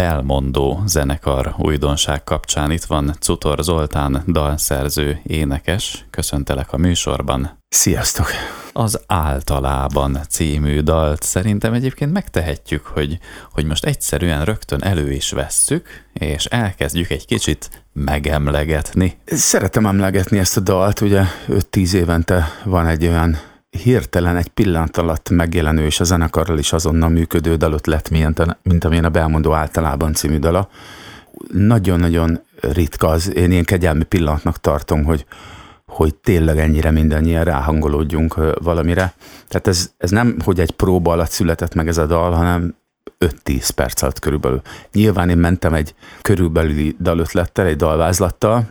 Belmondó zenekar újdonság kapcsán. Itt van Cutor Zoltán, dalszerző, énekes. Köszöntelek a műsorban. Sziasztok! Az Általában című dalt szerintem egyébként megtehetjük, hogy, hogy most egyszerűen rögtön elő is vesszük, és elkezdjük egy kicsit megemlegetni. Szeretem emlegetni ezt a dalt, ugye 5-10 évente van egy olyan hirtelen egy pillanat alatt megjelenő és a zenekarral is azonnal működő dalot lett, mint, mint amilyen a Belmondó általában című dala. Nagyon-nagyon ritka az, én ilyen kegyelmi pillanatnak tartom, hogy, hogy tényleg ennyire mindannyian ráhangolódjunk valamire. Tehát ez, ez nem, hogy egy próba alatt született meg ez a dal, hanem 5-10 perc alatt körülbelül. Nyilván én mentem egy körülbelüli dalötlettel, egy dalvázlattal,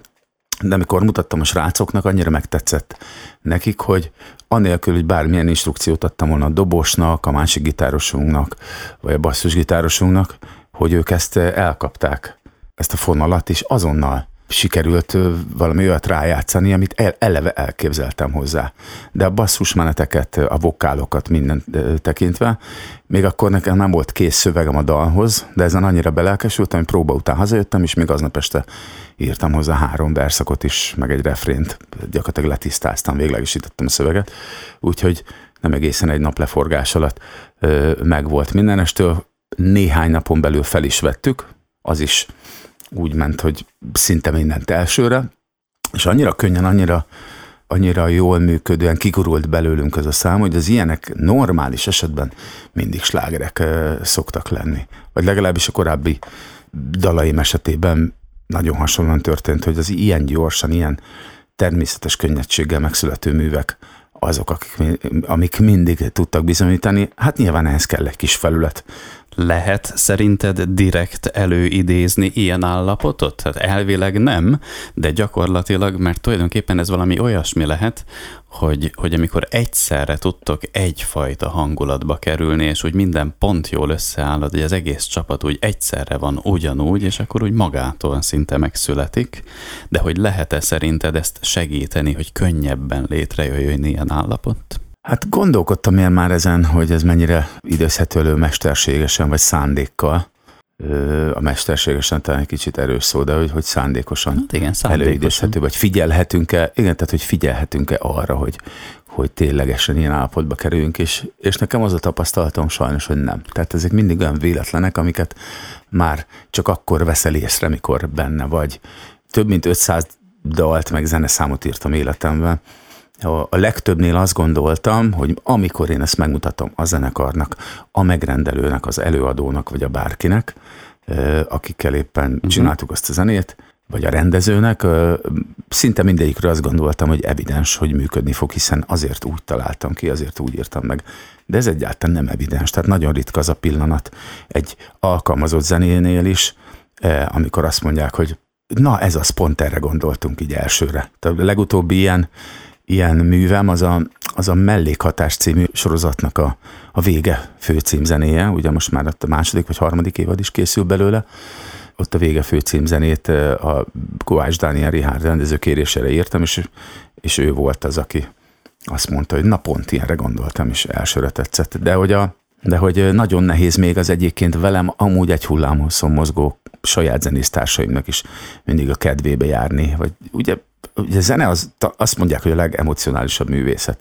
de amikor mutattam a srácoknak, annyira megtetszett nekik, hogy anélkül, hogy bármilyen instrukciót adtam volna a dobosnak, a másik gitárosunknak, vagy a basszusgitárosunknak, hogy ők ezt elkapták, ezt a fonalat, és azonnal sikerült valami olyat rájátszani, amit eleve elképzeltem hozzá. De a basszusmeneteket, a vokálokat minden tekintve, még akkor nekem nem volt kész szövegem a dalhoz, de ezen annyira belelkesültem, hogy próba után hazajöttem, és még aznap este írtam hozzá három verszakot is, meg egy refrént, gyakorlatilag letisztáztam, véglegesítettem a szöveget, úgyhogy nem egészen egy nap leforgás alatt megvolt mindenestől. Néhány napon belül fel is vettük, az is úgy ment, hogy szinte mindent elsőre, és annyira könnyen, annyira, annyira jól működően kigurult belőlünk ez a szám, hogy az ilyenek normális esetben mindig slágerek szoktak lenni. Vagy legalábbis a korábbi dalaim esetében nagyon hasonlóan történt, hogy az ilyen gyorsan, ilyen természetes könnyedséggel megszülető művek azok, akik, amik mindig tudtak bizonyítani. Hát nyilván ehhez kell egy kis felület, lehet szerinted direkt előidézni ilyen állapotot? Tehát elvileg nem, de gyakorlatilag, mert tulajdonképpen ez valami olyasmi lehet, hogy, hogy amikor egyszerre tudtok egyfajta hangulatba kerülni, és úgy minden pont jól összeállod, hogy az egész csapat úgy egyszerre van ugyanúgy, és akkor úgy magától szinte megszületik, de hogy lehet-e szerinted ezt segíteni, hogy könnyebben létrejöjjön ilyen állapot? Hát gondolkodtam én már ezen, hogy ez mennyire időzhető elő mesterségesen, vagy szándékkal. A mesterségesen talán egy kicsit erős szó, de hogy, hogy szándékosan, hát igen, szándékosan. előidézhető, vagy figyelhetünk-e, igen, tehát hogy figyelhetünk-e arra, hogy, hogy ténylegesen ilyen állapotba kerüljünk, és, és nekem az a tapasztalatom sajnos, hogy nem. Tehát ezek mindig olyan véletlenek, amiket már csak akkor veszel észre, mikor benne vagy. Több mint 500 dalt, meg zeneszámot írtam életemben, a legtöbbnél azt gondoltam, hogy amikor én ezt megmutatom a zenekarnak, a megrendelőnek, az előadónak, vagy a bárkinek, akikkel éppen uh-huh. csináltuk azt a zenét, vagy a rendezőnek, szinte mindegyikről azt gondoltam, hogy evidens, hogy működni fog, hiszen azért úgy találtam ki, azért úgy írtam meg. De ez egyáltalán nem evidens, tehát nagyon ritka az a pillanat egy alkalmazott zenénél is, amikor azt mondják, hogy na ez az, pont erre gondoltunk így elsőre. Tehát a legutóbbi ilyen ilyen művem, az a, az a Mellékhatás című sorozatnak a, a vége főcímzenéje, ugye most már a második vagy harmadik évad is készül belőle, ott a vége főcímzenét a Kovács Dániel Rihárd rendező kérésére írtam, és, és ő volt az, aki azt mondta, hogy na pont ilyenre gondoltam, és elsőre tetszett. De hogy, a, de hogy nagyon nehéz még az egyébként velem amúgy egy hullámhosszon mozgó saját zenésztársaimnak is mindig a kedvébe járni, vagy ugye ugye zene az, azt mondják, hogy a legemocionálisabb művészet.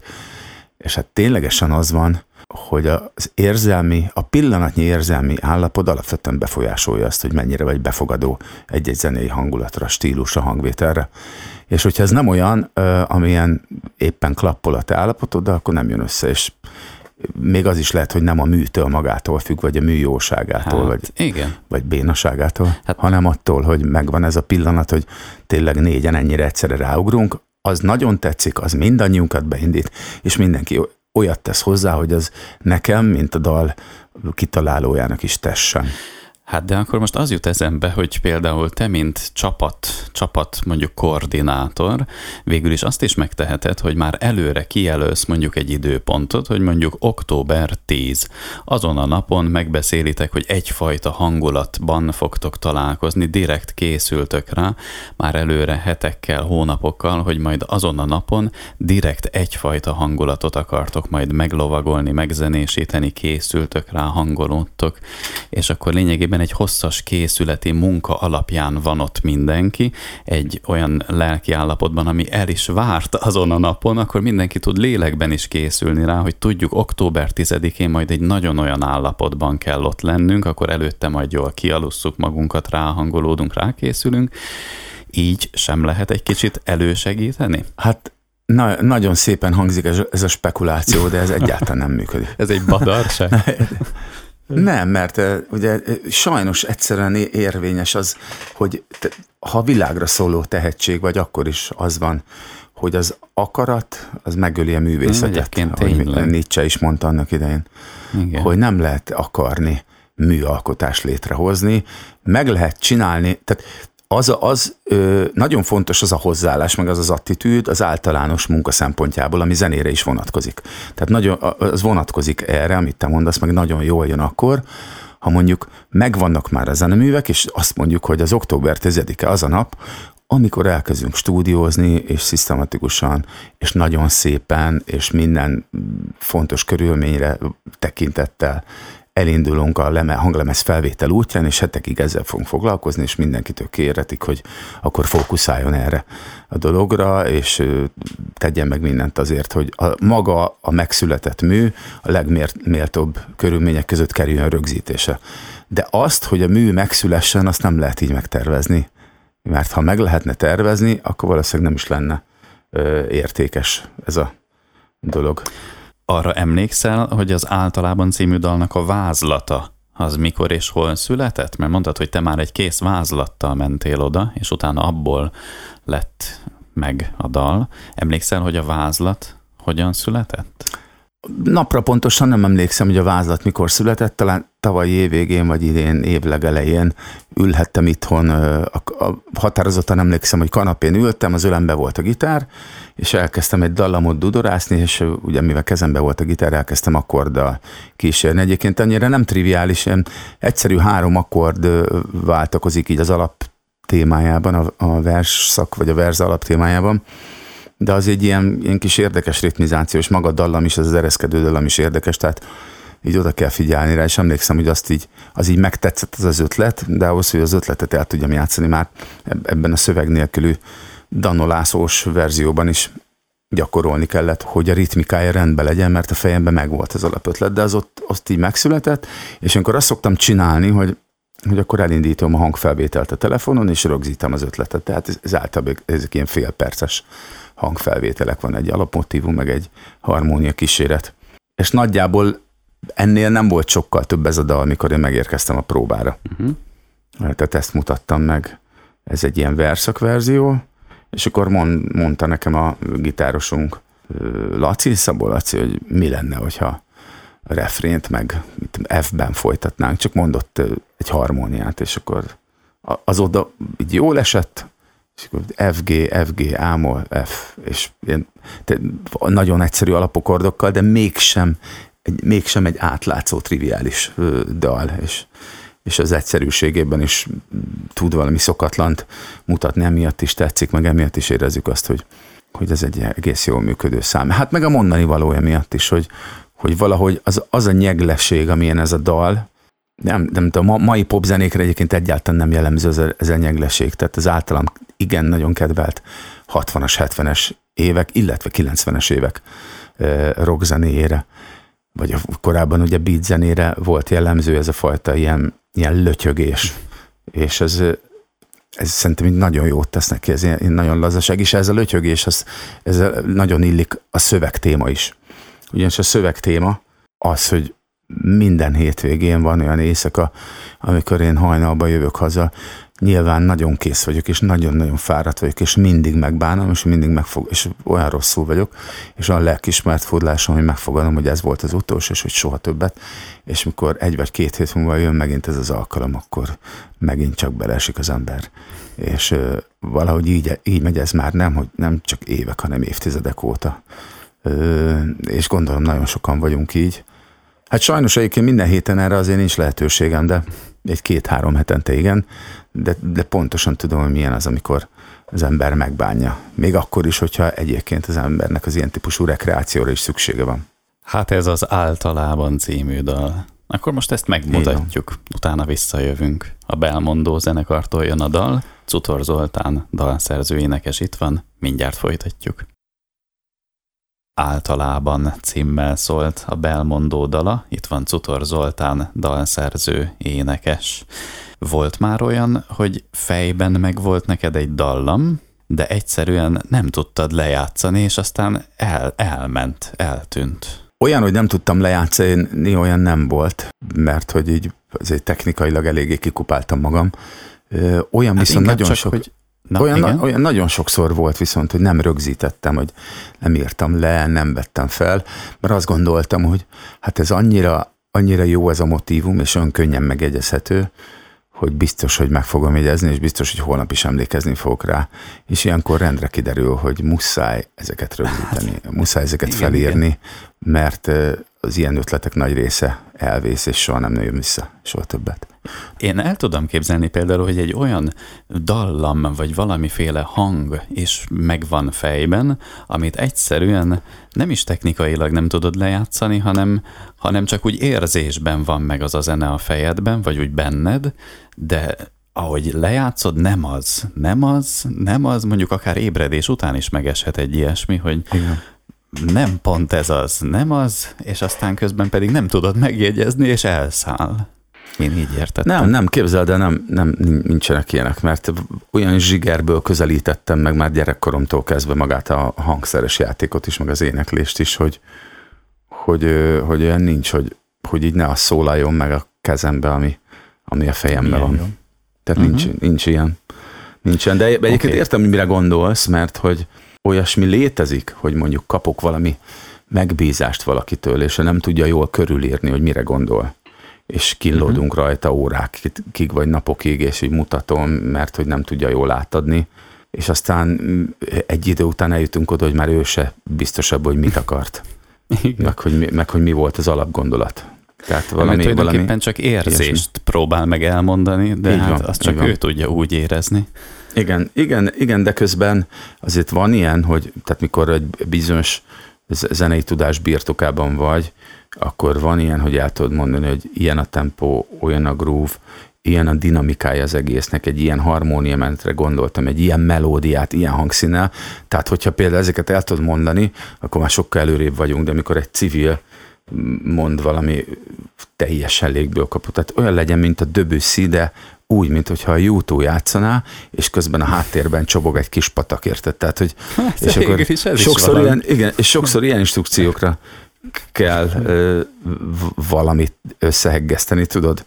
És hát ténylegesen az van, hogy az érzelmi, a pillanatnyi érzelmi állapot alapvetően befolyásolja azt, hogy mennyire vagy befogadó egy-egy zenei hangulatra, stílusra, hangvételre. És hogyha ez nem olyan, amilyen éppen klappol a te állapotod, akkor nem jön össze, és még az is lehet, hogy nem a műtől magától függ, vagy a mű jóságától, hát, vagy, igen. vagy bénaságától, hát, hanem attól, hogy megvan ez a pillanat, hogy tényleg négyen ennyire egyszerre ráugrunk, az nagyon tetszik, az mindannyiunkat beindít, és mindenki olyat tesz hozzá, hogy az nekem, mint a dal kitalálójának is tessen. Hát de akkor most az jut eszembe, hogy például te, mint csapat, csapat mondjuk koordinátor, végül is azt is megteheted, hogy már előre kijelölsz mondjuk egy időpontot, hogy mondjuk október 10. Azon a napon megbeszélitek, hogy egyfajta hangulatban fogtok találkozni, direkt készültök rá, már előre hetekkel, hónapokkal, hogy majd azon a napon direkt egyfajta hangulatot akartok majd meglovagolni, megzenésíteni, készültök rá, hangolódtok, és akkor lényegében tulajdonképpen egy hosszas készületi munka alapján van ott mindenki, egy olyan lelki állapotban, ami el is várt azon a napon, akkor mindenki tud lélekben is készülni rá, hogy tudjuk október 10-én majd egy nagyon olyan állapotban kell ott lennünk, akkor előtte majd jól kialusszuk magunkat, ráhangolódunk, rákészülünk. Így sem lehet egy kicsit elősegíteni? Hát Na, nagyon szépen hangzik ez, ez a spekuláció, de ez egyáltalán nem működik. ez egy badarság? Nem, mert ugye sajnos egyszerűen érvényes az, hogy te, ha világra szóló tehetség vagy, akkor is az van, hogy az akarat, az megöli a művészetet. Ahogy Nietzsche is mondta annak idején, Igen. hogy nem lehet akarni műalkotást létrehozni, meg lehet csinálni, tehát az, az ö, nagyon fontos az a hozzáállás, meg az az attitűd az általános munka szempontjából, ami zenére is vonatkozik. Tehát nagyon, az vonatkozik erre, amit te mondasz, meg nagyon jól jön akkor, ha mondjuk megvannak már a zeneművek, és azt mondjuk, hogy az október 10-e az a nap, amikor elkezdünk stúdiózni, és szisztematikusan, és nagyon szépen, és minden fontos körülményre tekintettel elindulunk a leme, hanglemez felvétel útján, és hetekig ezzel fogunk foglalkozni, és mindenkitől kérhetik, hogy akkor fókuszáljon erre a dologra, és tegyen meg mindent azért, hogy a, maga a megszületett mű a legméltóbb körülmények között kerüljön rögzítése. De azt, hogy a mű megszülessen, azt nem lehet így megtervezni. Mert ha meg lehetne tervezni, akkor valószínűleg nem is lenne ö, értékes ez a dolog. Arra emlékszel, hogy az általában című dalnak a vázlata az mikor és hol született? Mert mondtad, hogy te már egy kész vázlattal mentél oda, és utána abból lett meg a dal. Emlékszel, hogy a vázlat hogyan született? Napra pontosan nem emlékszem, hogy a vázlat mikor született, talán tavaly évvégén vagy idén évlegelején ülhettem itthon, a, a, határozottan emlékszem, hogy kanapén ültem, az ölembe volt a gitár, és elkezdtem egy dallamot dudorászni, és ugye mivel kezembe volt a gitár, elkezdtem akkorddal kísérni. Egyébként annyira nem triviális, ilyen egyszerű három akkord váltakozik így az alap témájában, a, a vers szak vagy a vers alap témájában de az egy ilyen, ilyen kis érdekes ritmizáció, és maga a dallam is, az, az ereszkedő dallam is érdekes, tehát így oda kell figyelni rá, és emlékszem, hogy azt így, az így megtetszett az az ötlet, de ahhoz, hogy az ötletet el tudjam játszani már ebben a szöveg nélkülű danolászós verzióban is gyakorolni kellett, hogy a ritmikája rendben legyen, mert a fejemben megvolt az alapötlet, de az ott, ott így megszületett, és amikor azt szoktam csinálni, hogy hogy akkor elindítom a hangfelvételt a telefonon, és rögzítem az ötletet. Tehát ez, ez általában ezek ilyen félperces hangfelvételek van, egy alapmotívum, meg egy harmónia kíséret. És nagyjából ennél nem volt sokkal több ez a dal, amikor én megérkeztem a próbára. Uh-huh. Tehát ezt mutattam meg. Ez egy ilyen verszak és akkor mond, mondta nekem a gitárosunk, Laci, Szabó Laci, hogy mi lenne, hogyha refrént meg F-ben folytatnánk, csak mondott egy harmóniát, és akkor az oda így jól esett, és akkor FG, FG, ámol, F, és ilyen, nagyon egyszerű alapokordokkal, de mégsem egy, mégsem egy átlátszó, triviális dal, és, és az egyszerűségében is tud valami szokatlant mutatni, emiatt is tetszik, meg emiatt is érezzük azt, hogy, hogy ez egy egész jól működő szám. Hát meg a mondani valója miatt is, hogy, hogy valahogy az, az a nyeglesség, amilyen ez a dal, nem, nem tudom, a mai popzenékre egyébként egyáltalán nem jellemző ez a, ez a nyeglesség, tehát az általam igen nagyon kedvelt 60-as, 70-es évek, illetve 90-es évek rockzenéjére. Vagy korábban ugye beat zenére volt jellemző ez a fajta ilyen, ilyen lötyögés, és ez, ez szerintem nagyon jót tesz neki, ez ilyen, nagyon lazaság, és ez a lötyögés, ez, ez nagyon illik a szövegtéma is. Ugyanis a szövegtéma az, hogy minden hétvégén van olyan éjszaka, amikor én hajnalba jövök haza, nyilván nagyon kész vagyok, és nagyon-nagyon fáradt vagyok, és mindig megbánom, és mindig megfog, és olyan rosszul vagyok, és olyan lelkismert fordlásom, hogy megfogadom, hogy ez volt az utolsó, és hogy soha többet, és mikor egy vagy két hét múlva jön megint ez az alkalom, akkor megint csak beleesik az ember. És ö, valahogy így, így megy ez már nem, hogy nem csak évek, hanem évtizedek óta. És gondolom nagyon sokan vagyunk így. Hát sajnos egyébként minden héten erre azért nincs lehetőségem, de egy-két-három hetente igen, de, de pontosan tudom, hogy milyen az, amikor az ember megbánja. Még akkor is, hogyha egyébként az embernek az ilyen típusú rekreációra is szüksége van. Hát ez az általában című dal. Akkor most ezt megmutatjuk, utána visszajövünk. A Belmondó zenekartól jön a dal, Cutor Zoltán dalszerző énekes itt van, mindjárt folytatjuk. Általában címmel szólt a Belmondó dala, itt van Cutor Zoltán dalszerző énekes. Volt már olyan, hogy fejben megvolt neked egy dallam, de egyszerűen nem tudtad lejátszani, és aztán el, elment, eltűnt. Olyan, hogy nem tudtam lejátszani, olyan nem volt, mert hogy így azért technikailag eléggé kikupáltam magam. Olyan hát viszont nagyon csak, sok... Hogy Na, olyan, na, olyan nagyon sokszor volt viszont, hogy nem rögzítettem, hogy nem írtam le, nem vettem fel, mert azt gondoltam, hogy hát ez annyira, annyira jó ez a motívum, és olyan könnyen megegyezhető, hogy biztos, hogy meg fogom jegyezni, és biztos, hogy holnap is emlékezni fogok rá. És ilyenkor rendre kiderül, hogy muszáj ezeket rögzíteni, hát, muszáj ezeket igen, felírni, igen. mert az ilyen ötletek nagy része elvész, és soha nem jön vissza, soha többet. Én el tudom képzelni például, hogy egy olyan dallam, vagy valamiféle hang is megvan fejben, amit egyszerűen nem is technikailag nem tudod lejátszani, hanem, hanem csak úgy érzésben van meg az a zene a fejedben, vagy úgy benned, de ahogy lejátszod, nem az, nem az, nem az, mondjuk akár ébredés után is megeshet egy ilyesmi, hogy Igen nem pont ez az, nem az, és aztán közben pedig nem tudod megjegyezni, és elszáll. Én így értettem. Nem, nem, képzeld, de nem, nem, nincsenek ilyenek, mert olyan zsigerből közelítettem meg már gyerekkoromtól kezdve magát a hangszeres játékot is, meg az éneklést is, hogy, hogy, hogy olyan nincs, hogy, hogy így ne az szólaljon meg a kezembe, ami, ami a fejemben van. Jó. Tehát uh-huh. nincs, nincs ilyen. Nincsen, de egyébként okay. értem, hogy mire gondolsz, mert hogy, olyasmi létezik, hogy mondjuk kapok valami megbízást valakitől, és nem tudja jól körülírni, hogy mire gondol. És killódunk uh-huh. rajta órákig vagy napokig, és így mutatom, mert hogy nem tudja jól átadni. És aztán egy idő után eljutunk oda, hogy már ő se biztosabb, hogy mit akart. Igen. Meg, hogy, meg hogy mi volt az alapgondolat. Tehát valami, Mert tulajdonképpen valami csak érzést ilyesmi. próbál meg elmondani, de így hát van, azt csak ő tudja úgy érezni. Igen, igen, igen, de közben azért van ilyen, hogy tehát mikor egy bizonyos zenei tudás birtokában vagy, akkor van ilyen, hogy el tudod mondani, hogy ilyen a tempó, olyan a groove, ilyen a dinamikája az egésznek, egy ilyen harmóniamentre gondoltam, egy ilyen melódiát, ilyen hangszínnel. Tehát, hogyha például ezeket el tudod mondani, akkor már sokkal előrébb vagyunk, de amikor egy civil mond valami teljesen légből kapott. Tehát olyan legyen, mint a Debussy, de úgy, mint hogyha a YouTube játszaná, és közben a háttérben csobog egy kis patak, érted? Tehát, hogy hát, és akkor is sokszor ilyen, igen, és sokszor ilyen instrukciókra kell ö, valamit összeheggeszteni, tudod?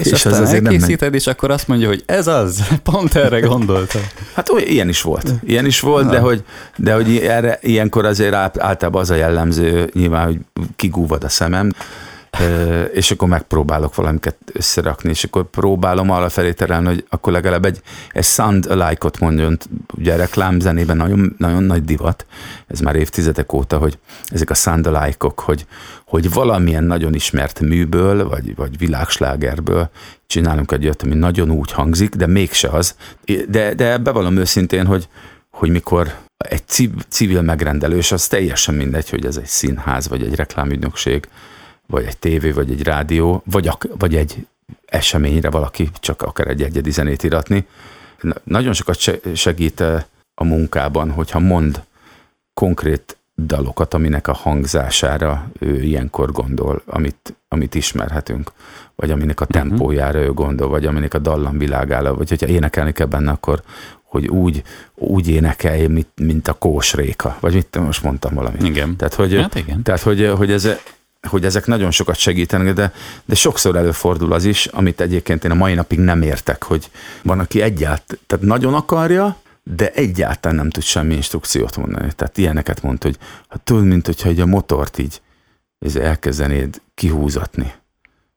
És, és aztán az azért elkészíted, nem és akkor azt mondja, hogy ez az, pont erre gondoltam. Hát olyan, ilyen is volt. Ilyen is volt, de hogy, de hogy erre, ilyenkor azért általában az a jellemző, nyilván, hogy kigúvad a szemem, és akkor megpróbálok valamiket összerakni, és akkor próbálom arra felé terelni, hogy akkor legalább egy, egy sound alike-ot mondjon, ugye reklámzenében nagyon, nagyon nagy divat, ez már évtizedek óta, hogy ezek a sound alike-ok, hogy, hogy valamilyen nagyon ismert műből, vagy, vagy világslágerből csinálunk egy olyat, ami nagyon úgy hangzik, de mégse az. De, de bevallom őszintén, hogy, hogy mikor egy civil megrendelős, az teljesen mindegy, hogy ez egy színház, vagy egy reklámügynökség, vagy egy tévé, vagy egy rádió, vagy, ak- vagy egy eseményre valaki csak akar egy egyedi zenét iratni. Nagyon sokat segít eh, a munkában, hogyha mond konkrét dalokat, aminek a hangzására ő ilyenkor gondol, amit, amit ismerhetünk, vagy aminek a mhm. tempójára ő gondol, vagy aminek a dallam világára, vagy hogyha énekelni kell benne, akkor hogy úgy, úgy énekelj, mint, mint a kósréka, vagy mit most mondtam valamit. Igen. Tehát, hogy, hát igen. Tehát, hogy, hogy ez, hogy ezek nagyon sokat segítenek, de, de sokszor előfordul az is, amit egyébként én a mai napig nem értek, hogy van, aki egyáltalán, tehát nagyon akarja, de egyáltalán nem tud semmi instrukciót mondani. Tehát ilyeneket mond, hogy ha tudod, mint hogyha egy a motort így elkezdenéd kihúzatni.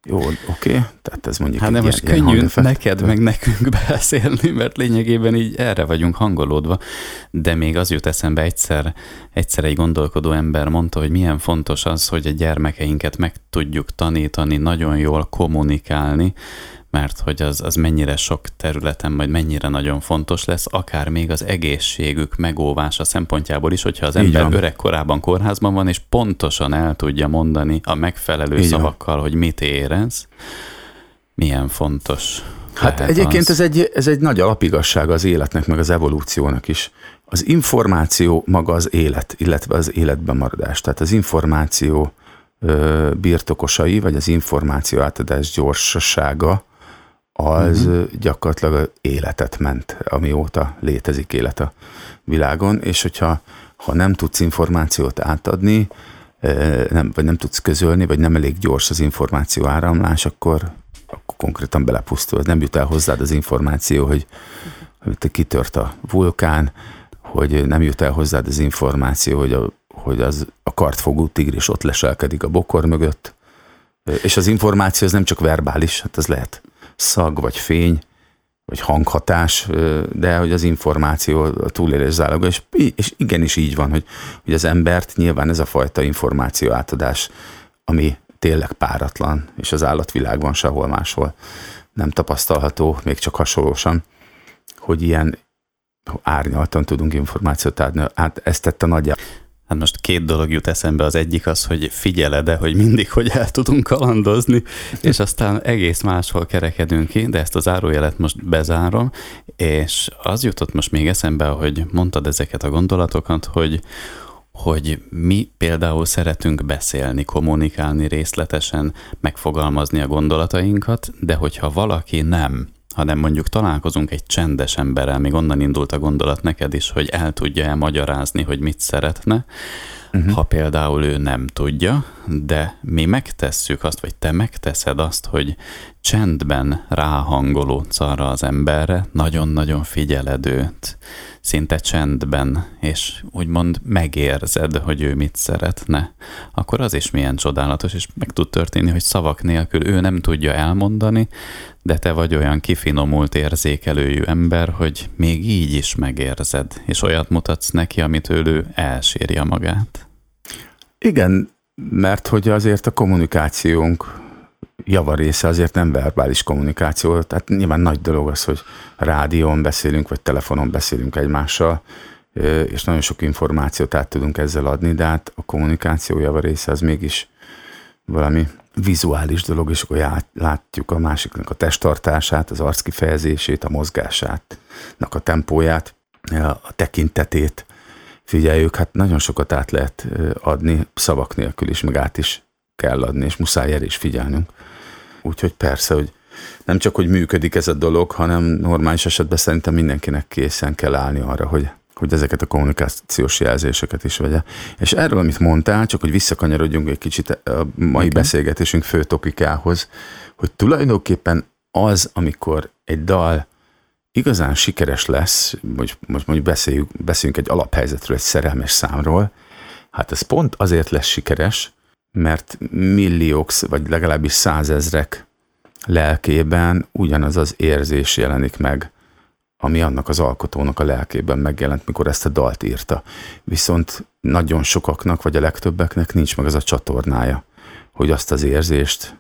Jó, oké, okay. tehát ez mondjuk Hát nem most ilyen, könnyű neked, meg nekünk beszélni, mert lényegében így erre vagyunk hangolódva, de még az jut eszembe egyszer, egyszer egy gondolkodó ember mondta, hogy milyen fontos az, hogy a gyermekeinket meg tudjuk tanítani, nagyon jól kommunikálni, mert hogy az, az mennyire sok területen, majd mennyire nagyon fontos lesz, akár még az egészségük megóvása szempontjából is, hogyha az ember öreg korában kórházban van, és pontosan el tudja mondani a megfelelő Így szavakkal, van. hogy mit érez, milyen fontos. Hát egyébként ez egy, ez egy nagy alapigasság az életnek, meg az evolúciónak is. Az információ maga az élet, illetve az életben maradás. Tehát az információ ö, birtokosai, vagy az információ átadás gyorsasága, az uh-huh. gyakorlatilag életet ment, amióta létezik élet a világon, és hogyha ha nem tudsz információt átadni, nem, vagy nem tudsz közölni, vagy nem elég gyors az információ áramlás, akkor, akkor konkrétan belepusztul. Nem jut el hozzád az információ, hogy, hogy kitört a vulkán, hogy nem jut el hozzád az információ, hogy a, hogy az a kartfogú tigris ott leselkedik a bokor mögött, és az információ az nem csak verbális, hát az lehet szag, vagy fény, vagy hanghatás, de hogy az információ a túlélés záloga, és, és igenis így van, hogy, hogy az embert nyilván ez a fajta információ átadás, ami tényleg páratlan, és az állatvilágban sehol máshol nem tapasztalható, még csak hasonlósan, hogy ilyen árnyaltan tudunk információt adni. Hát ezt tette nagyjából Hát most két dolog jut eszembe, az egyik az, hogy figyeled de hogy mindig hogy el tudunk kalandozni, és aztán egész máshol kerekedünk ki, de ezt az zárójelet most bezárom, és az jutott most még eszembe, hogy mondtad ezeket a gondolatokat, hogy hogy mi például szeretünk beszélni, kommunikálni részletesen, megfogalmazni a gondolatainkat, de hogyha valaki nem, hanem mondjuk találkozunk egy csendes emberrel, még onnan indult a gondolat neked is, hogy el tudja elmagyarázni, hogy mit szeretne, uh-huh. ha például ő nem tudja, de mi megtesszük azt, vagy te megteszed azt, hogy csendben ráhangolódsz arra az emberre, nagyon-nagyon figyeled őt, szinte csendben, és úgymond megérzed, hogy ő mit szeretne, akkor az is milyen csodálatos, és meg tud történni, hogy szavak nélkül ő nem tudja elmondani, de te vagy olyan kifinomult érzékelőjű ember, hogy még így is megérzed, és olyat mutatsz neki, amit ő elsírja magát. Igen, mert hogy azért a kommunikációnk javarésze azért nem verbális kommunikáció, tehát nyilván nagy dolog az, hogy rádión beszélünk, vagy telefonon beszélünk egymással, és nagyon sok információt át tudunk ezzel adni, de hát a kommunikáció javarésze az mégis valami vizuális dolog, és akkor látjuk a másiknak a testtartását, az arckifejezését, a mozgását, a tempóját, a tekintetét, figyeljük, hát nagyon sokat át lehet adni szavak nélkül is, meg át is kell adni, és muszáj erre is figyelnünk. Úgyhogy persze, hogy nem csak, hogy működik ez a dolog, hanem normális esetben szerintem mindenkinek készen kell állni arra, hogy, hogy ezeket a kommunikációs jelzéseket is vegye. És erről, amit mondtál, csak hogy visszakanyarodjunk egy kicsit a mai okay. beszélgetésünk fő topikához, hogy tulajdonképpen az, amikor egy dal igazán sikeres lesz, hogy most mondjuk beszéljük, beszéljünk egy alaphelyzetről, egy szerelmes számról, hát ez pont azért lesz sikeres, mert milliók, vagy legalábbis százezrek lelkében ugyanaz az érzés jelenik meg, ami annak az alkotónak a lelkében megjelent, mikor ezt a dalt írta. Viszont nagyon sokaknak, vagy a legtöbbeknek nincs meg az a csatornája, hogy azt az érzést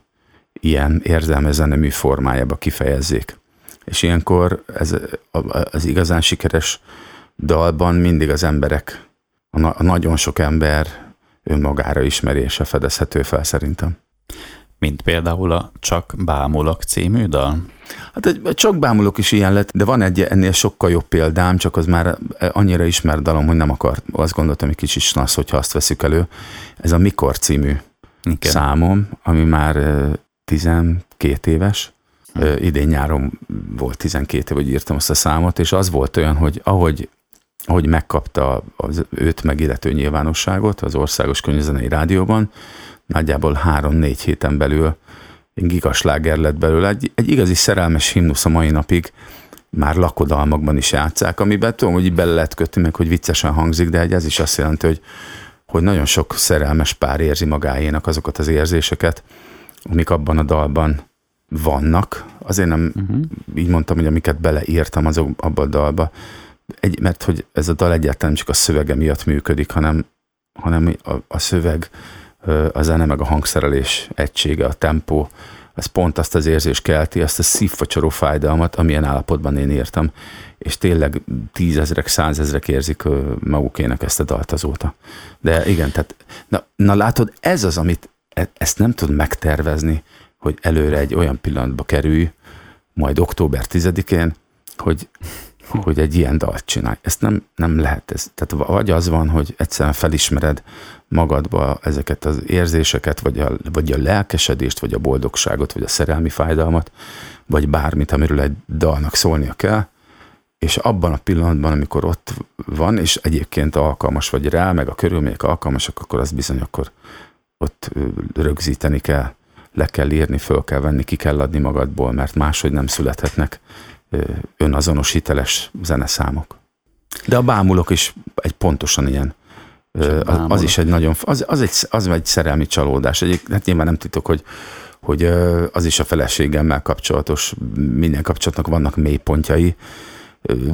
ilyen érzelme zenemű formájába kifejezzék. És ilyenkor ez az igazán sikeres dalban mindig az emberek, a, nagyon sok ember önmagára ismerése fedezhető fel szerintem. Mint például a Csak bámulok című dal? Hát egy, csak bámulok is ilyen lett, de van egy ennél sokkal jobb példám, csak az már annyira ismert dalom, hogy nem akart, azt gondoltam, hogy kicsit snasz, hogyha azt veszük elő. Ez a Mikor című Igen. számom, ami már 12 éves, idén nyáron volt 12 év, hogy írtam azt a számot, és az volt olyan, hogy ahogy, ahogy megkapta az őt megillető nyilvánosságot az Országos Könyvzenei Rádióban, nagyjából három-négy héten belül gigasláger lett belőle. Egy, egy igazi szerelmes himnusz a mai napig, már lakodalmakban is játszák, amiben tudom, hogy így bele lehet kötni, meg hogy viccesen hangzik, de ez is azt jelenti, hogy, hogy nagyon sok szerelmes pár érzi magáénak azokat az érzéseket, amik abban a dalban vannak, azért nem uh-huh. így mondtam, hogy amiket beleírtam azok abba a dalba, egy, mert hogy ez a dal egyáltalán csak a szövege miatt működik, hanem, hanem a, a szöveg, a zene meg a hangszerelés egysége, a tempó, az pont azt az érzés kelti, azt a szívfacsoró fájdalmat, amilyen állapotban én írtam, és tényleg tízezrek, százezrek érzik magukének ezt a dalt azóta. De igen, tehát na, na látod, ez az, amit e, ezt nem tud megtervezni, hogy előre egy olyan pillanatba kerülj, majd október 10-én, hogy, hogy egy ilyen dalt csinálj. Ezt nem, nem lehet. Ez, tehát vagy az van, hogy egyszerűen felismered magadba ezeket az érzéseket, vagy a, vagy a lelkesedést, vagy a boldogságot, vagy a szerelmi fájdalmat, vagy bármit, amiről egy dalnak szólnia kell, és abban a pillanatban, amikor ott van, és egyébként alkalmas vagy rá, meg a körülmények alkalmasak, akkor az bizony akkor ott rögzíteni kell, le kell írni, föl kell venni, ki kell adni magadból, mert máshogy nem születhetnek önazonos hiteles zeneszámok. De a bámulok is egy pontosan ilyen. Az, az is egy nagyon, az, az, egy, az egy szerelmi csalódás. Egy, hát nyilván nem titok, hogy, hogy az is a feleségemmel kapcsolatos, minden kapcsolatnak vannak mélypontjai,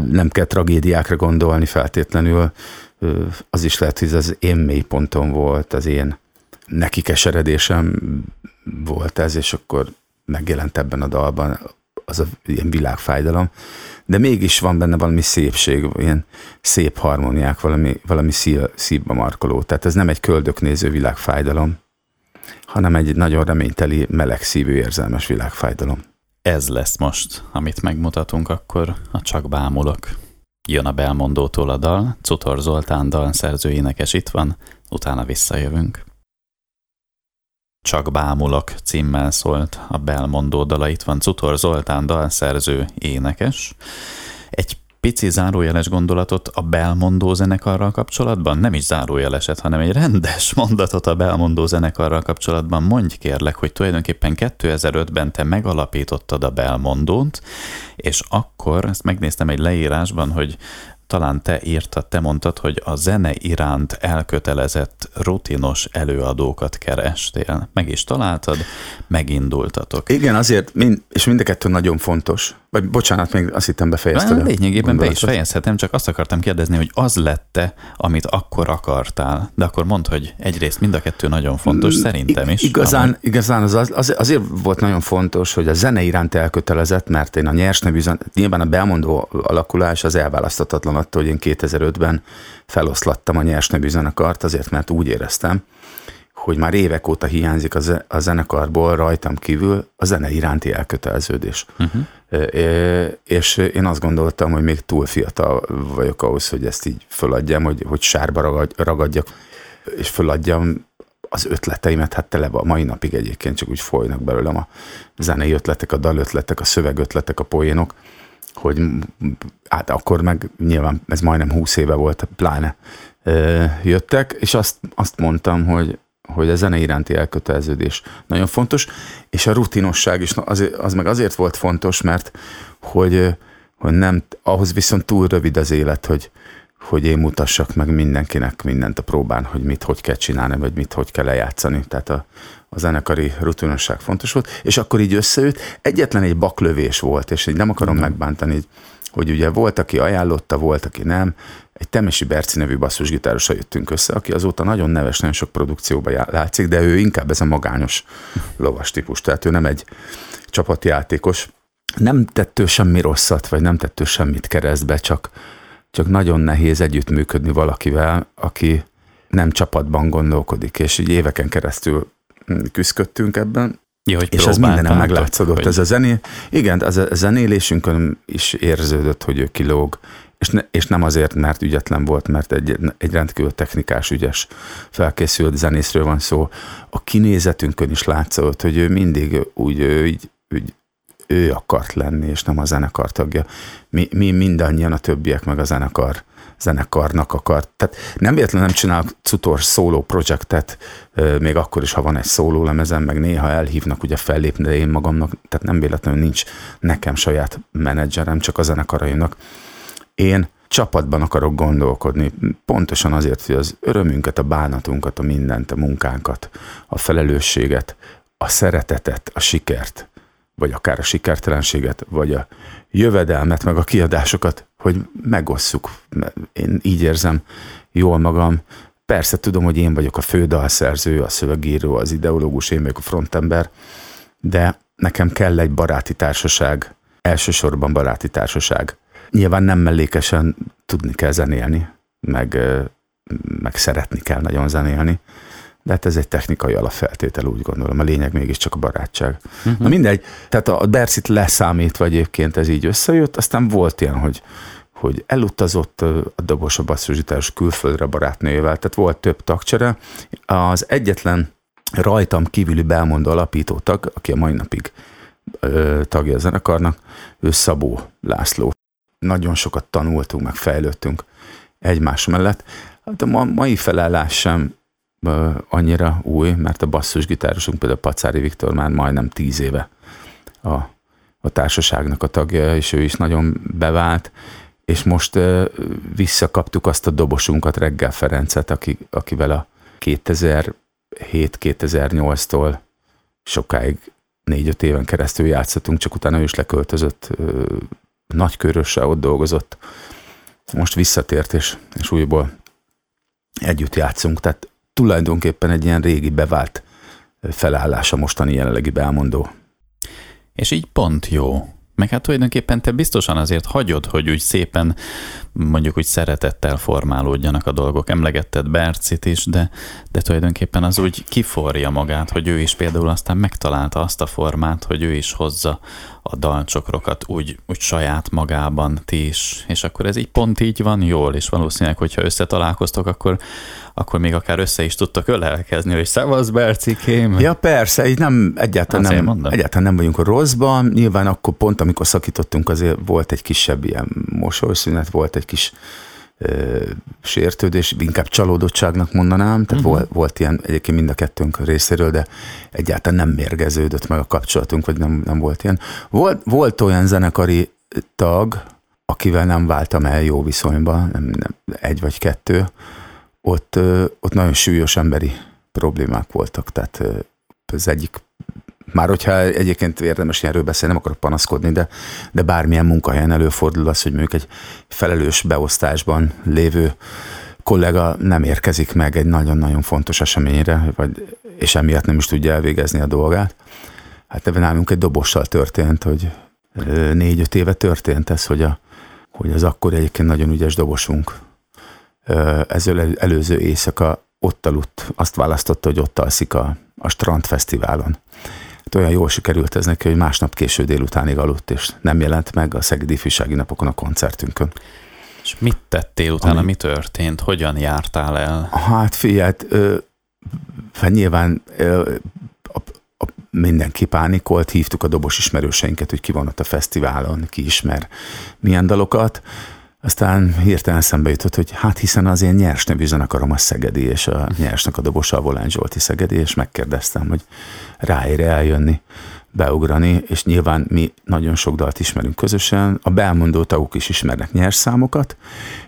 nem kell tragédiákra gondolni feltétlenül, az is lehet, hogy ez az én mélypontom volt, az én neki keseredésem volt ez, és akkor megjelent ebben a dalban az a ilyen világfájdalom, de mégis van benne valami szépség, ilyen szép harmóniák, valami, valami szív, szívba markoló. Tehát ez nem egy köldöknéző világfájdalom, hanem egy nagyon reményteli, meleg szívű, érzelmes világfájdalom. Ez lesz most, amit megmutatunk, akkor a Csak bámulok. Jön a Belmondótól a dal, Cutor Zoltán dal szerző énekes itt van, utána visszajövünk. Csak bámulok címmel szólt a Belmondó dala. Itt van Cutor Zoltán dalszerző énekes. Egy pici zárójeles gondolatot a Belmondó zenekarral kapcsolatban, nem is zárójeleset, hanem egy rendes mondatot a Belmondó zenekarral kapcsolatban. Mondj kérlek, hogy tulajdonképpen 2005-ben te megalapítottad a Belmondót, és akkor, ezt megnéztem egy leírásban, hogy talán te írtad, te mondtad, hogy a zene iránt elkötelezett, rutinos előadókat kerestél. Meg is találtad, megindultatok. Igen, azért, mind, és mind a kettő nagyon fontos. Vagy bocsánat, még azt hittem befejezted. Na, lényegében be is fejezhetem, csak azt akartam kérdezni, hogy az lette, amit akkor akartál. De akkor mondd, hogy egyrészt mind a kettő nagyon fontos, szerintem is. Igazán, amely... igazán az, az, azért volt nagyon fontos, hogy a zene iránt elkötelezett, mert én a nyers nevű, nyilván a belmondó alakulás az elválaszthatatlan attól, hogy én 2005-ben feloszlattam a nyers nevű zenekart, azért mert úgy éreztem, hogy már évek óta hiányzik a, zenekarból rajtam kívül a zene iránti elköteleződés. Uh-huh. És én azt gondoltam, hogy még túl fiatal vagyok ahhoz, hogy ezt így föladjam, hogy, hogy sárba ragadjak, és föladjam az ötleteimet, hát tele a mai napig egyébként csak úgy folynak belőlem a zenei ötletek, a dalötletek, a szövegötletek, a poénok, hogy hát akkor meg nyilván ez majdnem húsz éve volt, pláne jöttek, és azt, azt mondtam, hogy, hogy a zene iránti elköteleződés nagyon fontos, és a rutinosság is az, az meg azért volt fontos, mert hogy, hogy nem, ahhoz viszont túl rövid az élet, hogy, hogy én mutassak meg mindenkinek mindent a próbán, hogy mit hogy kell csinálni, vagy mit hogy kell lejátszani. Tehát a, a zenekari rutinosság fontos volt, és akkor így összeült. Egyetlen egy baklövés volt, és így nem akarom mm. megbántani, hogy ugye volt, aki ajánlotta, volt, aki nem. Egy Temesi Berci nevű basszusgitárosra jöttünk össze, aki azóta nagyon neves, nagyon sok produkcióban látszik, de ő inkább ez a magányos lovas típus, tehát ő nem egy csapatjátékos. Nem tettő semmi rosszat, vagy nem tettő semmit keresztbe, csak, csak nagyon nehéz együttműködni valakivel, aki nem csapatban gondolkodik, és így éveken keresztül küzdködtünk ebben, Ja, hogy és ez mindenem meglátszódott. Hogy... Ez a zené, igen, az a zenélésünkön is érződött, hogy ő kilóg, és, ne, és nem azért, mert ügyetlen volt, mert egy, egy rendkívül technikás, ügyes, felkészült zenészről van szó. A kinézetünkön is látszott, hogy ő mindig úgy, ő, úgy, úgy ő akart lenni, és nem a zenekar tagja. Mi, mi mindannyian, a többiek meg a zenekar zenekarnak akart. Tehát nem véletlenül nem csinál cutor szóló projektet, még akkor is, ha van egy szóló lemezem, meg néha elhívnak ugye fellépni, de én magamnak, tehát nem véletlenül nincs nekem saját menedzserem, csak a zenekaraimnak. Én csapatban akarok gondolkodni, pontosan azért, hogy az örömünket, a bánatunkat, a mindent, a munkánkat, a felelősséget, a szeretetet, a sikert, vagy akár a sikertelenséget, vagy a jövedelmet, meg a kiadásokat, hogy megosszuk. Én így érzem jól magam. Persze tudom, hogy én vagyok a fő dalszerző, a szövegíró, az ideológus, én vagyok a frontember, de, nekem kell egy baráti társaság, elsősorban baráti társaság. Nyilván nem mellékesen tudni kell zenélni, meg, meg szeretni kell nagyon zenélni, de hát ez egy technikai alapfeltétel, úgy gondolom. A lényeg mégiscsak a barátság. Uh-huh. Na mindegy, tehát a Bercit leszámítva egyébként ez így összejött, aztán volt ilyen, hogy hogy elutazott a dobos a basszusgitás külföldre barátnőjével, tehát volt több tagcsere. Az egyetlen rajtam kívüli belmondó alapító tag, aki a mai napig ö, tagja a zenekarnak, ő Szabó László. Nagyon sokat tanultunk, meg fejlődtünk egymás mellett. Hát a ma, mai felállás sem annyira új, mert a basszusgitárosunk például Pacári Viktor már majdnem tíz éve a, a társaságnak a tagja, és ő is nagyon bevált, és most visszakaptuk azt a dobosunkat, Reggel Ferencet, aki, akivel a 2007-2008-tól sokáig négy-öt éven keresztül játszottunk, csak utána ő is leköltözött, nagykörössel ott dolgozott. Most visszatért, és, és újból együtt játszunk. Tehát tulajdonképpen egy ilyen régi bevált felállása mostani jelenlegi belmondó. És így pont jó. Meg hát tulajdonképpen te biztosan azért hagyod, hogy úgy szépen mondjuk úgy szeretettel formálódjanak a dolgok. Emlegetted Bercit is, de, de tulajdonképpen az úgy kiforja magát, hogy ő is például aztán megtalálta azt a formát, hogy ő is hozza a dalcsokrokat úgy, úgy saját magában ti is, és akkor ez így pont így van jól, és valószínűleg, hogyha összetalálkoztok, akkor, akkor még akár össze is tudtak ölelkezni, hogy szevasz Bercikém. Ja persze, így nem, egyáltalán nem, egyáltalán nem vagyunk a rosszban, nyilván akkor pont amikor szakítottunk, azért volt egy kisebb ilyen mosolyszünet, volt egy kis ö, sértődés, inkább csalódottságnak mondanám, tehát uh-huh. volt, volt ilyen egyébként mind a kettőnk részéről, de egyáltalán nem mérgeződött meg a kapcsolatunk, vagy nem, nem volt ilyen. Volt, volt olyan zenekari tag, akivel nem váltam el jó viszonyba, nem, nem, egy vagy kettő, ott, ott nagyon súlyos emberi problémák voltak, tehát az egyik már hogyha egyébként érdemes erről beszélni, nem akarok panaszkodni, de, de bármilyen munkahelyen előfordul az, hogy mondjuk egy felelős beosztásban lévő kollega nem érkezik meg egy nagyon-nagyon fontos eseményre, vagy, és emiatt nem is tudja elvégezni a dolgát. Hát ebben nálunk egy dobossal történt, hogy négy-öt éve történt ez, hogy, a, hogy az akkor egyébként nagyon ügyes dobosunk ezzel előző éjszaka ott aludt, azt választotta, hogy ott alszik a, a Strandfesztiválon. Olyan jól sikerült ez neki, hogy másnap késő délutánig aludt, és nem jelent meg a Szegedi Ifjúsági Napokon a koncertünkön. És mit tettél utána, Ami... mi történt? Hogyan jártál el? Hát figyelj, hát nyilván ö, a, a, mindenki pánikolt, hívtuk a dobos ismerőseinket, hogy ki van ott a fesztiválon, ki ismer milyen dalokat. Aztán hirtelen szembe jutott, hogy hát hiszen az én nyers nevű zenekarom a Szegedi, és a nyersnek a dobosa a Volán Zsolti Szegedi, és megkérdeztem, hogy ráér eljönni, beugrani, és nyilván mi nagyon sok dalt ismerünk közösen, a belmondó tagok is ismernek nyers számokat,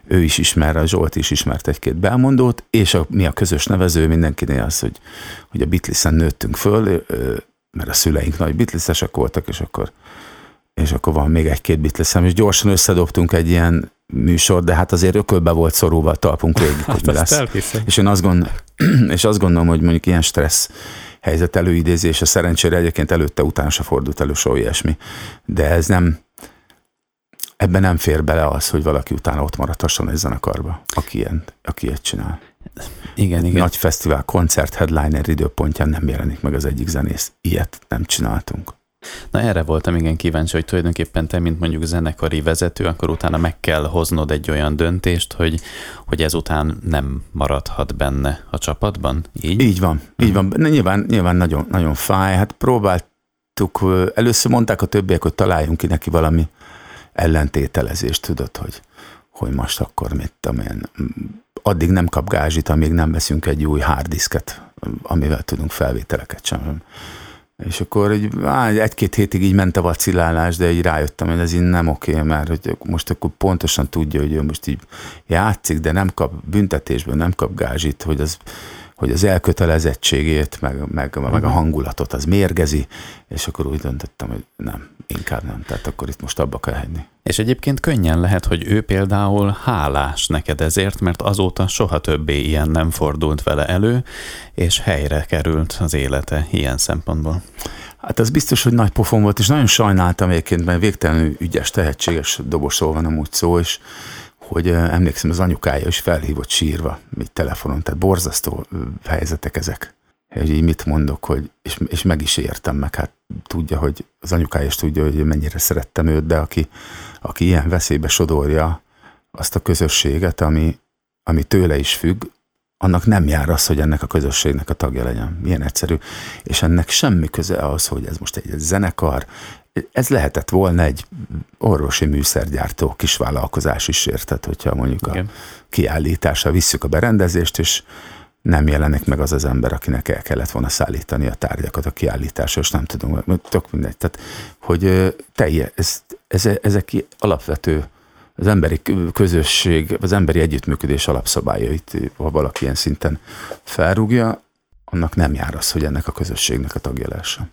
ő is ismer, a Zsolt is ismert egy-két belmondót, és a, mi a közös nevező mindenkinél az, hogy, hogy a Beatlesen nőttünk föl, mert a szüleink nagy Beatlesesek voltak, és akkor és akkor van még egy-két Beatlesem, és gyorsan összedobtunk egy ilyen műsor, de hát azért ökölbe volt szorulva a talpunk végig, hát hogy mi lesz. És én azt, gond, és azt gondolom, hogy mondjuk ilyen stressz helyzet előidézése szerencsére egyébként előtte utána se fordult elő soha ilyesmi, de ez nem, ebben nem fér bele az, hogy valaki utána ott maradhasson egy zenekarba, aki, ilyen, aki ilyet csinál. Igen, igen. Nagy fesztivál koncert headliner időpontján nem jelenik meg az egyik zenész. Ilyet nem csináltunk. Na erre voltam igen kíváncsi, hogy tulajdonképpen te, mint mondjuk zenekari vezető, akkor utána meg kell hoznod egy olyan döntést, hogy, hogy ezután nem maradhat benne a csapatban, így? Így van, uh-huh. így van. Nyilván, nyilván nagyon, nagyon fáj. Hát próbáltuk, először mondták a többiek, hogy találjunk ki neki valami ellentételezést, tudod, hogy, hogy most akkor mit tudom én, addig nem kap gázsit, amíg nem veszünk egy új harddisket, amivel tudunk felvételeket sem és akkor egy, egy-két hétig így ment a vacillálás, de így rájöttem, hogy ez így nem oké, mert hogy most akkor pontosan tudja, hogy ő most így játszik, de nem kap büntetésből, nem kap gázsit, hogy az hogy az elkötelezettségét, meg, meg, meg a mhm. hangulatot az mérgezi, és akkor úgy döntöttem, hogy nem, inkább nem. Tehát akkor itt most abba kell hagyni. És egyébként könnyen lehet, hogy ő például hálás neked ezért, mert azóta soha többé ilyen nem fordult vele elő, és helyre került az élete ilyen szempontból. Hát az biztos, hogy nagy pofon volt, és nagyon sajnáltam egyébként, mert végtelenül ügyes, tehetséges dobosról van amúgy szó, és hogy emlékszem, az anyukája is felhívott sírva, mit telefonon, tehát borzasztó helyzetek ezek. Hogy így mit mondok, hogy, és, és meg is értem, meg hát tudja, hogy az anyukája is tudja, hogy mennyire szerettem őt, de aki, aki ilyen veszélybe sodorja azt a közösséget, ami, ami tőle is függ, annak nem jár az, hogy ennek a közösségnek a tagja legyen. Milyen egyszerű. És ennek semmi köze ahhoz, hogy ez most egy zenekar, ez lehetett volna egy orvosi műszergyártó kisvállalkozás is, érted, hogyha mondjuk Igen. a kiállításra visszük a berendezést, és nem jelenik meg az az ember, akinek el kellett volna szállítani a tárgyakat a kiállításra, és nem tudom, tök mindegy. Tehát, hogy telje, ez, ez, ezek alapvető az emberi közösség, az emberi együttműködés alapszabályait, ha valaki ilyen szinten felrúgja, annak nem jár az, hogy ennek a közösségnek a tagja lehessen.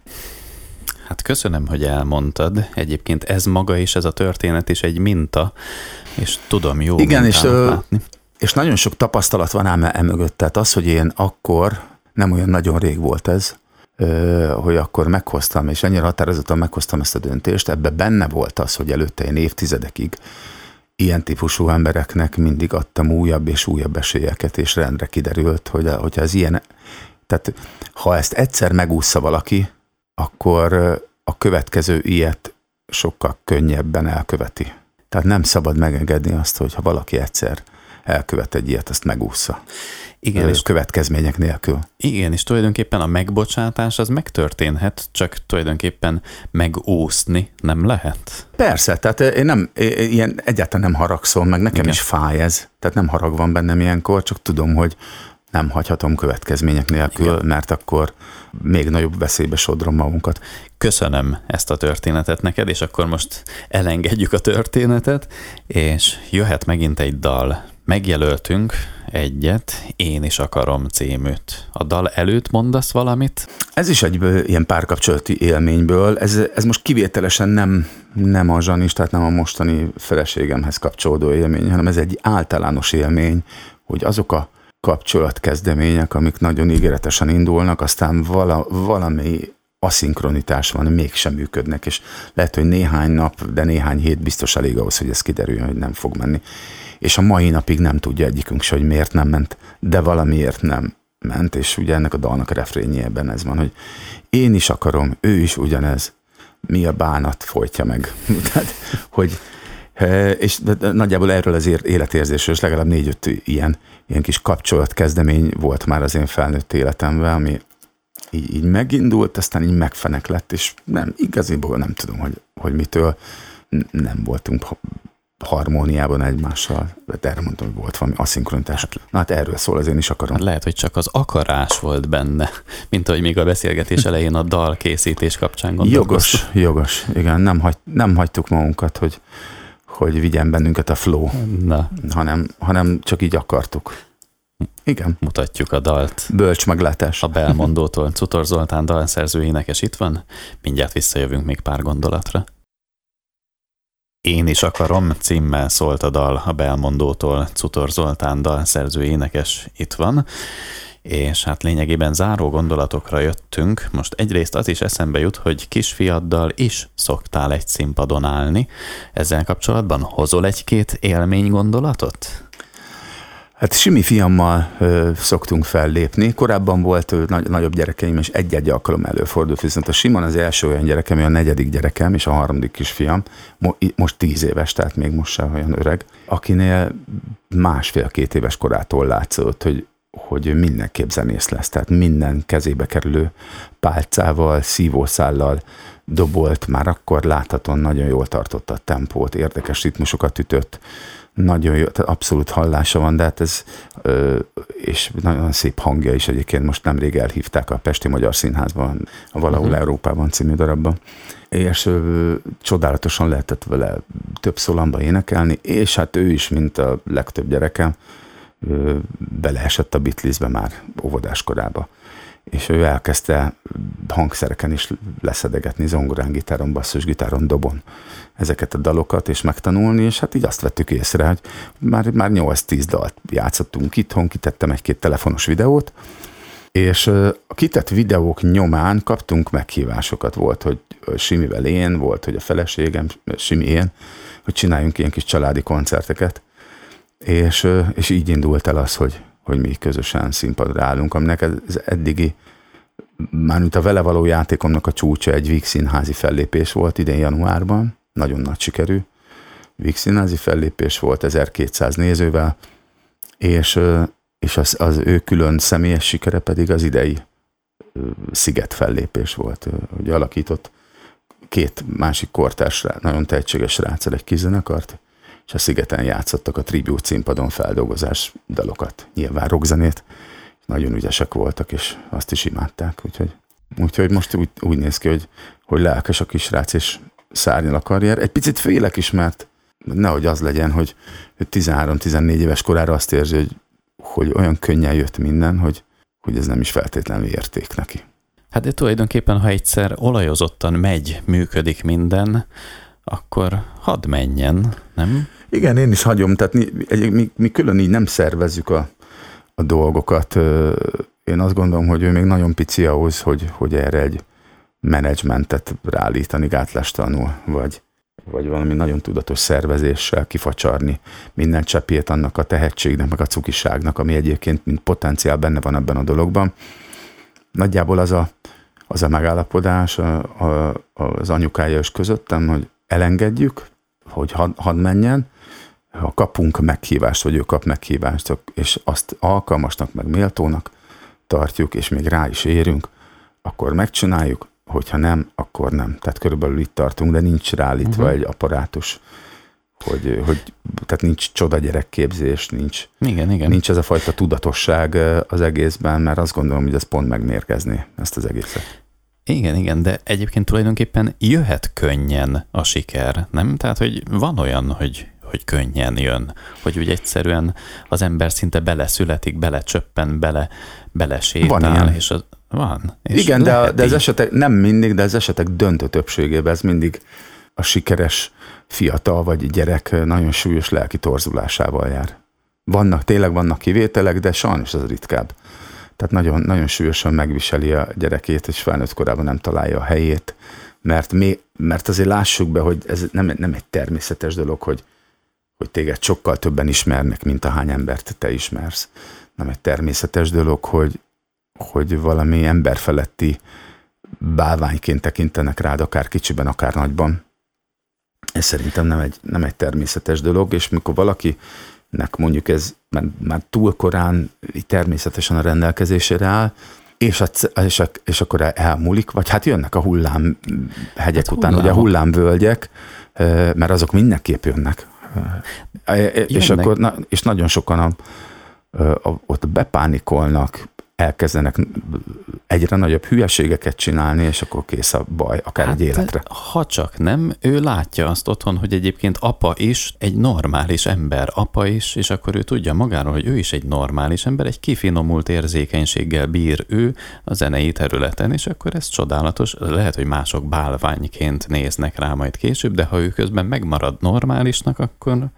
Hát köszönöm, hogy elmondtad. Egyébként ez maga is, ez a történet is egy minta, és tudom jó Igen, és, látni. és nagyon sok tapasztalat van ám emögött. Tehát az, hogy én akkor, nem olyan nagyon rég volt ez, hogy akkor meghoztam, és ennyire határozottan meghoztam ezt a döntést, ebbe benne volt az, hogy előtte én évtizedekig ilyen típusú embereknek mindig adtam újabb és újabb esélyeket, és rendre kiderült, hogy hogyha ez ilyen, tehát ha ezt egyszer megúszza valaki, akkor a következő ilyet sokkal könnyebben elköveti. Tehát nem szabad megengedni azt, hogy ha valaki egyszer elkövet egy ilyet, azt megúszza. Igen, és következmények nélkül. Igen, és tulajdonképpen a megbocsátás az megtörténhet, csak tulajdonképpen megúszni nem lehet. Persze, tehát én nem, ilyen egyáltalán nem haragszom, meg nekem Igen. is fáj ez, tehát nem harag van bennem ilyenkor, csak tudom, hogy nem hagyhatom következmények nélkül, Igen. mert akkor még nagyobb veszélybe sodrom magunkat. Köszönöm ezt a történetet neked, és akkor most elengedjük a történetet, és jöhet megint egy dal. Megjelöltünk egyet, Én is akarom címűt. A dal előtt mondasz valamit? Ez is egy ilyen párkapcsolati élményből. Ez, ez most kivételesen nem, nem a Zsanis, tehát nem a mostani feleségemhez kapcsolódó élmény, hanem ez egy általános élmény, hogy azok a kapcsolatkezdemények, amik nagyon ígéretesen indulnak, aztán vala, valami aszinkronitás van, mégsem működnek, és lehet, hogy néhány nap, de néhány hét biztos elég ahhoz, hogy ez kiderüljön, hogy nem fog menni. És a mai napig nem tudja egyikünk se, hogy miért nem ment, de valamiért nem ment, és ugye ennek a dalnak a refrényében ez van, hogy én is akarom, ő is ugyanez, mi a bánat folytja meg. Tehát, hogy és nagyjából erről az életérzésről, és legalább négy-öt ilyen, ilyen kis kapcsolatkezdemény volt már az én felnőtt életemben, ami így, így megindult, aztán így megfenek lett, és nem, igaziból nem tudom, hogy, hogy mitől nem voltunk harmóniában egymással. De erre mondtam, hogy volt valami aszinkronitás. Hát, Na hát erről szól, az én is akarom. Hát lehet, hogy csak az akarás volt benne, mint ahogy még a beszélgetés elején a dal készítés kapcsán Jogos, jogos. Igen, nem, hagy, nem hagytuk magunkat, hogy, hogy vigyen bennünket a flow, Na. Hanem, hanem csak így akartuk. Igen. Mutatjuk a dalt. Bölcs meglátás. A belmondótól Cutor Zoltán dalszerző énekes itt van. Mindjárt visszajövünk még pár gondolatra. Én is akarom címmel szólt a dal a Belmondótól Cutor Zoltán dalszerző énekes itt van és hát lényegében záró gondolatokra jöttünk. Most egyrészt az is eszembe jut, hogy kisfiaddal is szoktál egy színpadon állni. Ezzel kapcsolatban hozol egy-két élmény gondolatot? Hát Simi fiammal ö, szoktunk fellépni. Korábban volt ö, nagy, nagyobb gyerekeim, és egy-egy alkalom előfordult, viszont a Simon az első olyan gyerekem, a negyedik gyerekem, és a harmadik kisfiam, mo, most tíz éves, tehát még most sem olyan öreg, akinél másfél-két éves korától látszott, hogy hogy mindenképp zenész lesz, tehát minden kezébe kerülő pálcával, szívószállal dobolt, már akkor láthatóan nagyon jól tartotta a tempót, érdekes ritmusokat ütött, nagyon jó, tehát abszolút hallása van, de hát ez, és nagyon szép hangja is egyébként, most nemrég elhívták a Pesti Magyar Színházban, a Valahol uh-huh. Európában című darabban, és ö, csodálatosan lehetett vele több szólamba énekelni, és hát ő is, mint a legtöbb gyerekem, beleesett a Beatlesbe már óvodás korába. És ő elkezdte hangszereken is leszedegetni, zongorán, gitáron, basszusgitáron, dobon ezeket a dalokat, és megtanulni, és hát így azt vettük észre, hogy már, már 8-10 dalt játszottunk itthon, kitettem egy-két telefonos videót, és a kitett videók nyomán kaptunk meghívásokat. Volt, hogy Simivel én, volt, hogy a feleségem, Simi én, hogy csináljunk ilyen kis családi koncerteket. És, és így indult el az, hogy, hogy mi közösen színpadra állunk, aminek ez eddigi, mármint a vele való játékomnak a csúcsa egy Víg színházi fellépés volt idén januárban, nagyon nagy sikerű. Víg színházi fellépés volt 1200 nézővel, és, és az, az ő külön személyes sikere pedig az idei sziget fellépés volt. Ugye alakított két másik kortárs, nagyon tehetséges ráccal egy kizenekart, és a szigeten játszottak a tribute színpadon feldolgozás dalokat, nyilván rockzenét, nagyon ügyesek voltak, és azt is imádták, úgyhogy, úgyhogy most úgy, úgy néz ki, hogy, hogy lelkes a kisrác, és szárnyal a karrier. Egy picit félek is, mert nehogy az legyen, hogy 13-14 éves korára azt érzi, hogy, hogy olyan könnyen jött minden, hogy, hogy ez nem is feltétlenül érték neki. Hát de tulajdonképpen, ha egyszer olajozottan megy, működik minden, akkor hadd menjen, nem? Igen, én is hagyom, tehát mi, mi, mi külön így nem szervezzük a, a dolgokat. Én azt gondolom, hogy ő még nagyon pici ahhoz, hogy, hogy erre egy menedzsmentet ráállítani gátlástanul, vagy, vagy valami nagyon tudatos szervezéssel kifacsarni minden cseppét annak a tehetségnek, meg a cukiságnak, ami egyébként mint potenciál benne van ebben a dologban. Nagyjából az a, az a megállapodás az anyukája és közöttem, hogy elengedjük, hogy had, had menjen, ha kapunk meghívást, vagy ő kap meghívást, és azt alkalmasnak, meg méltónak tartjuk, és még rá is érünk, akkor megcsináljuk, hogyha nem, akkor nem. Tehát körülbelül itt tartunk, de nincs ráállítva uh-huh. egy apparátus, hogy, hogy tehát nincs csoda gyerekképzés, nincs, igen, igen. nincs ez a fajta tudatosság az egészben, mert azt gondolom, hogy ez pont megmérgezni ezt az egészet. Igen, igen, de egyébként tulajdonképpen jöhet könnyen a siker, nem? Tehát, hogy van olyan, hogy, hogy könnyen jön, hogy úgy egyszerűen az ember szinte beleszületik, belecsöppen, bele, belesétál, van ilyen. és az, van. És igen, de, de az esetek, nem mindig, de az esetek döntő többségében ez mindig a sikeres fiatal vagy gyerek nagyon súlyos lelki torzulásával jár. Vannak, tényleg vannak kivételek, de sajnos ez ritkább. Tehát nagyon, nagyon súlyosan megviseli a gyerekét, és felnőtt korában nem találja a helyét, mert, mi, mert azért lássuk be, hogy ez nem, nem egy természetes dolog, hogy, hogy téged sokkal többen ismernek, mint a hány embert te ismersz. Nem egy természetes dolog, hogy, hogy valami emberfeletti bálványként tekintenek rád, akár kicsiben, akár nagyban. Ez szerintem nem egy, nem egy természetes dolog, és mikor valaki nek mondjuk ez már, már túl korán természetesen a rendelkezésére áll, és, a, és, a, és akkor elmúlik, vagy hát jönnek a hullám hegyek hát után, ugye a hullámvölgyek, mert azok mindenképp jönnek. Jönnek. És, akkor, és nagyon sokan a, a, ott bepánikolnak, elkezdenek egyre nagyobb hülyeségeket csinálni, és akkor kész a baj, akár hát, egy életre. Ha csak nem, ő látja azt otthon, hogy egyébként apa is egy normális ember, apa is, és akkor ő tudja magáról, hogy ő is egy normális ember, egy kifinomult érzékenységgel bír ő a zenei területen, és akkor ez csodálatos. Lehet, hogy mások bálványként néznek rá majd később, de ha ő közben megmarad normálisnak, akkor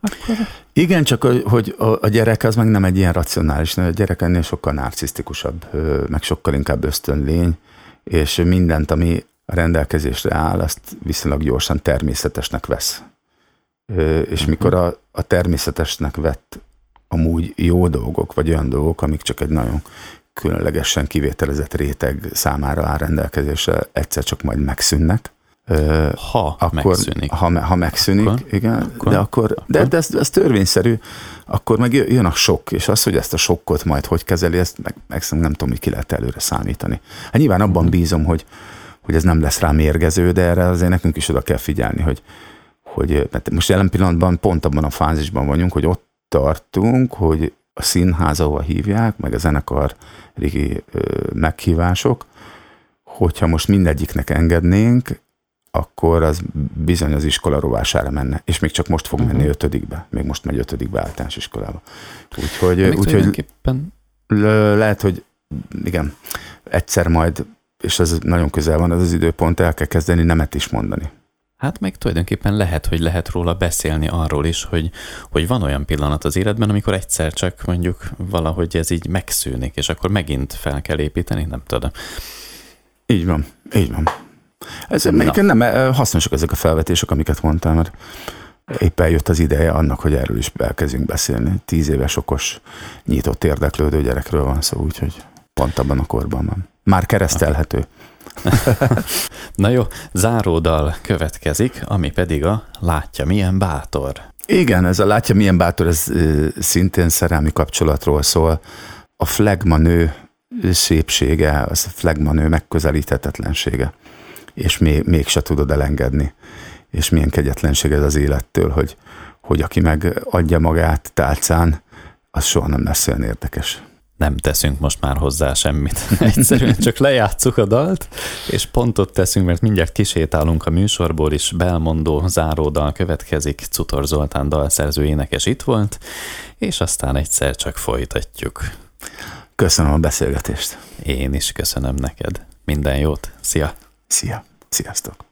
akkor... Igen, csak hogy a gyerek az meg nem egy ilyen racionális, a gyerek ennél sokkal narcisztikusabb, meg sokkal inkább ösztönlény, és mindent, ami a rendelkezésre áll, azt viszonylag gyorsan természetesnek vesz. És mhm. mikor a, a természetesnek vett amúgy jó dolgok, vagy olyan dolgok, amik csak egy nagyon különlegesen kivételezett réteg számára áll rendelkezésre, egyszer csak majd megszűnnek, ha akkor, megszűnik. Ha, ha megszűnik, akkor, igen, akkor, de akkor, akkor. de, de ez, ez törvényszerű, akkor meg jön a sok, és az, hogy ezt a sokkot majd hogy kezeli, ezt meg, meg nem tudom, hogy ki lehet előre számítani. Hát nyilván abban uh-huh. bízom, hogy, hogy ez nem lesz rá mérgező, de erre azért nekünk is oda kell figyelni, hogy, hogy mert most jelen pillanatban pont abban a fázisban vagyunk, hogy ott tartunk, hogy a színház, ahova hívják, meg a zenekar régi meghívások, hogyha most mindegyiknek engednénk, akkor az bizony az iskola rovására menne, és még csak most fog menni uh-huh. ötödikbe, még most megy ötödikbe általános iskolába. Úgyhogy, úgyhogy lehet, hogy igen, egyszer majd, és ez nagyon közel van az az időpont, el kell kezdeni nemet is mondani. Hát meg tulajdonképpen lehet, hogy lehet róla beszélni arról is, hogy, hogy van olyan pillanat az életben, amikor egyszer csak mondjuk valahogy ez így megszűnik, és akkor megint fel kell építeni, nem tudom. Így van, így van. Ez még nem hasznosak ezek a felvetések, amiket mondtál, mert éppen jött az ideje annak, hogy erről is elkezdjünk beszélni. Tíz éves okos, nyitott érdeklődő gyerekről van szó, úgyhogy pont abban a korban van. Már keresztelhető. Na jó, záródal következik, ami pedig a Látja milyen bátor. Igen, ez a Látja milyen bátor, ez szintén szerelmi kapcsolatról szól. A flagma nő szépsége, az a flagma nő megközelíthetetlensége, és még, mégse tudod elengedni. És milyen kegyetlenség ez az élettől, hogy, hogy aki meg adja magát tálcán, az soha nem lesz olyan érdekes nem teszünk most már hozzá semmit. Egyszerűen csak lejátszuk a dalt, és pontot teszünk, mert mindjárt kisétálunk a műsorból is, belmondó záródal következik, Cutor Zoltán dalszerző énekes itt volt, és aztán egyszer csak folytatjuk. Köszönöm a beszélgetést. Én is köszönöm neked. Minden jót. Szia! Szia! Sziasztok!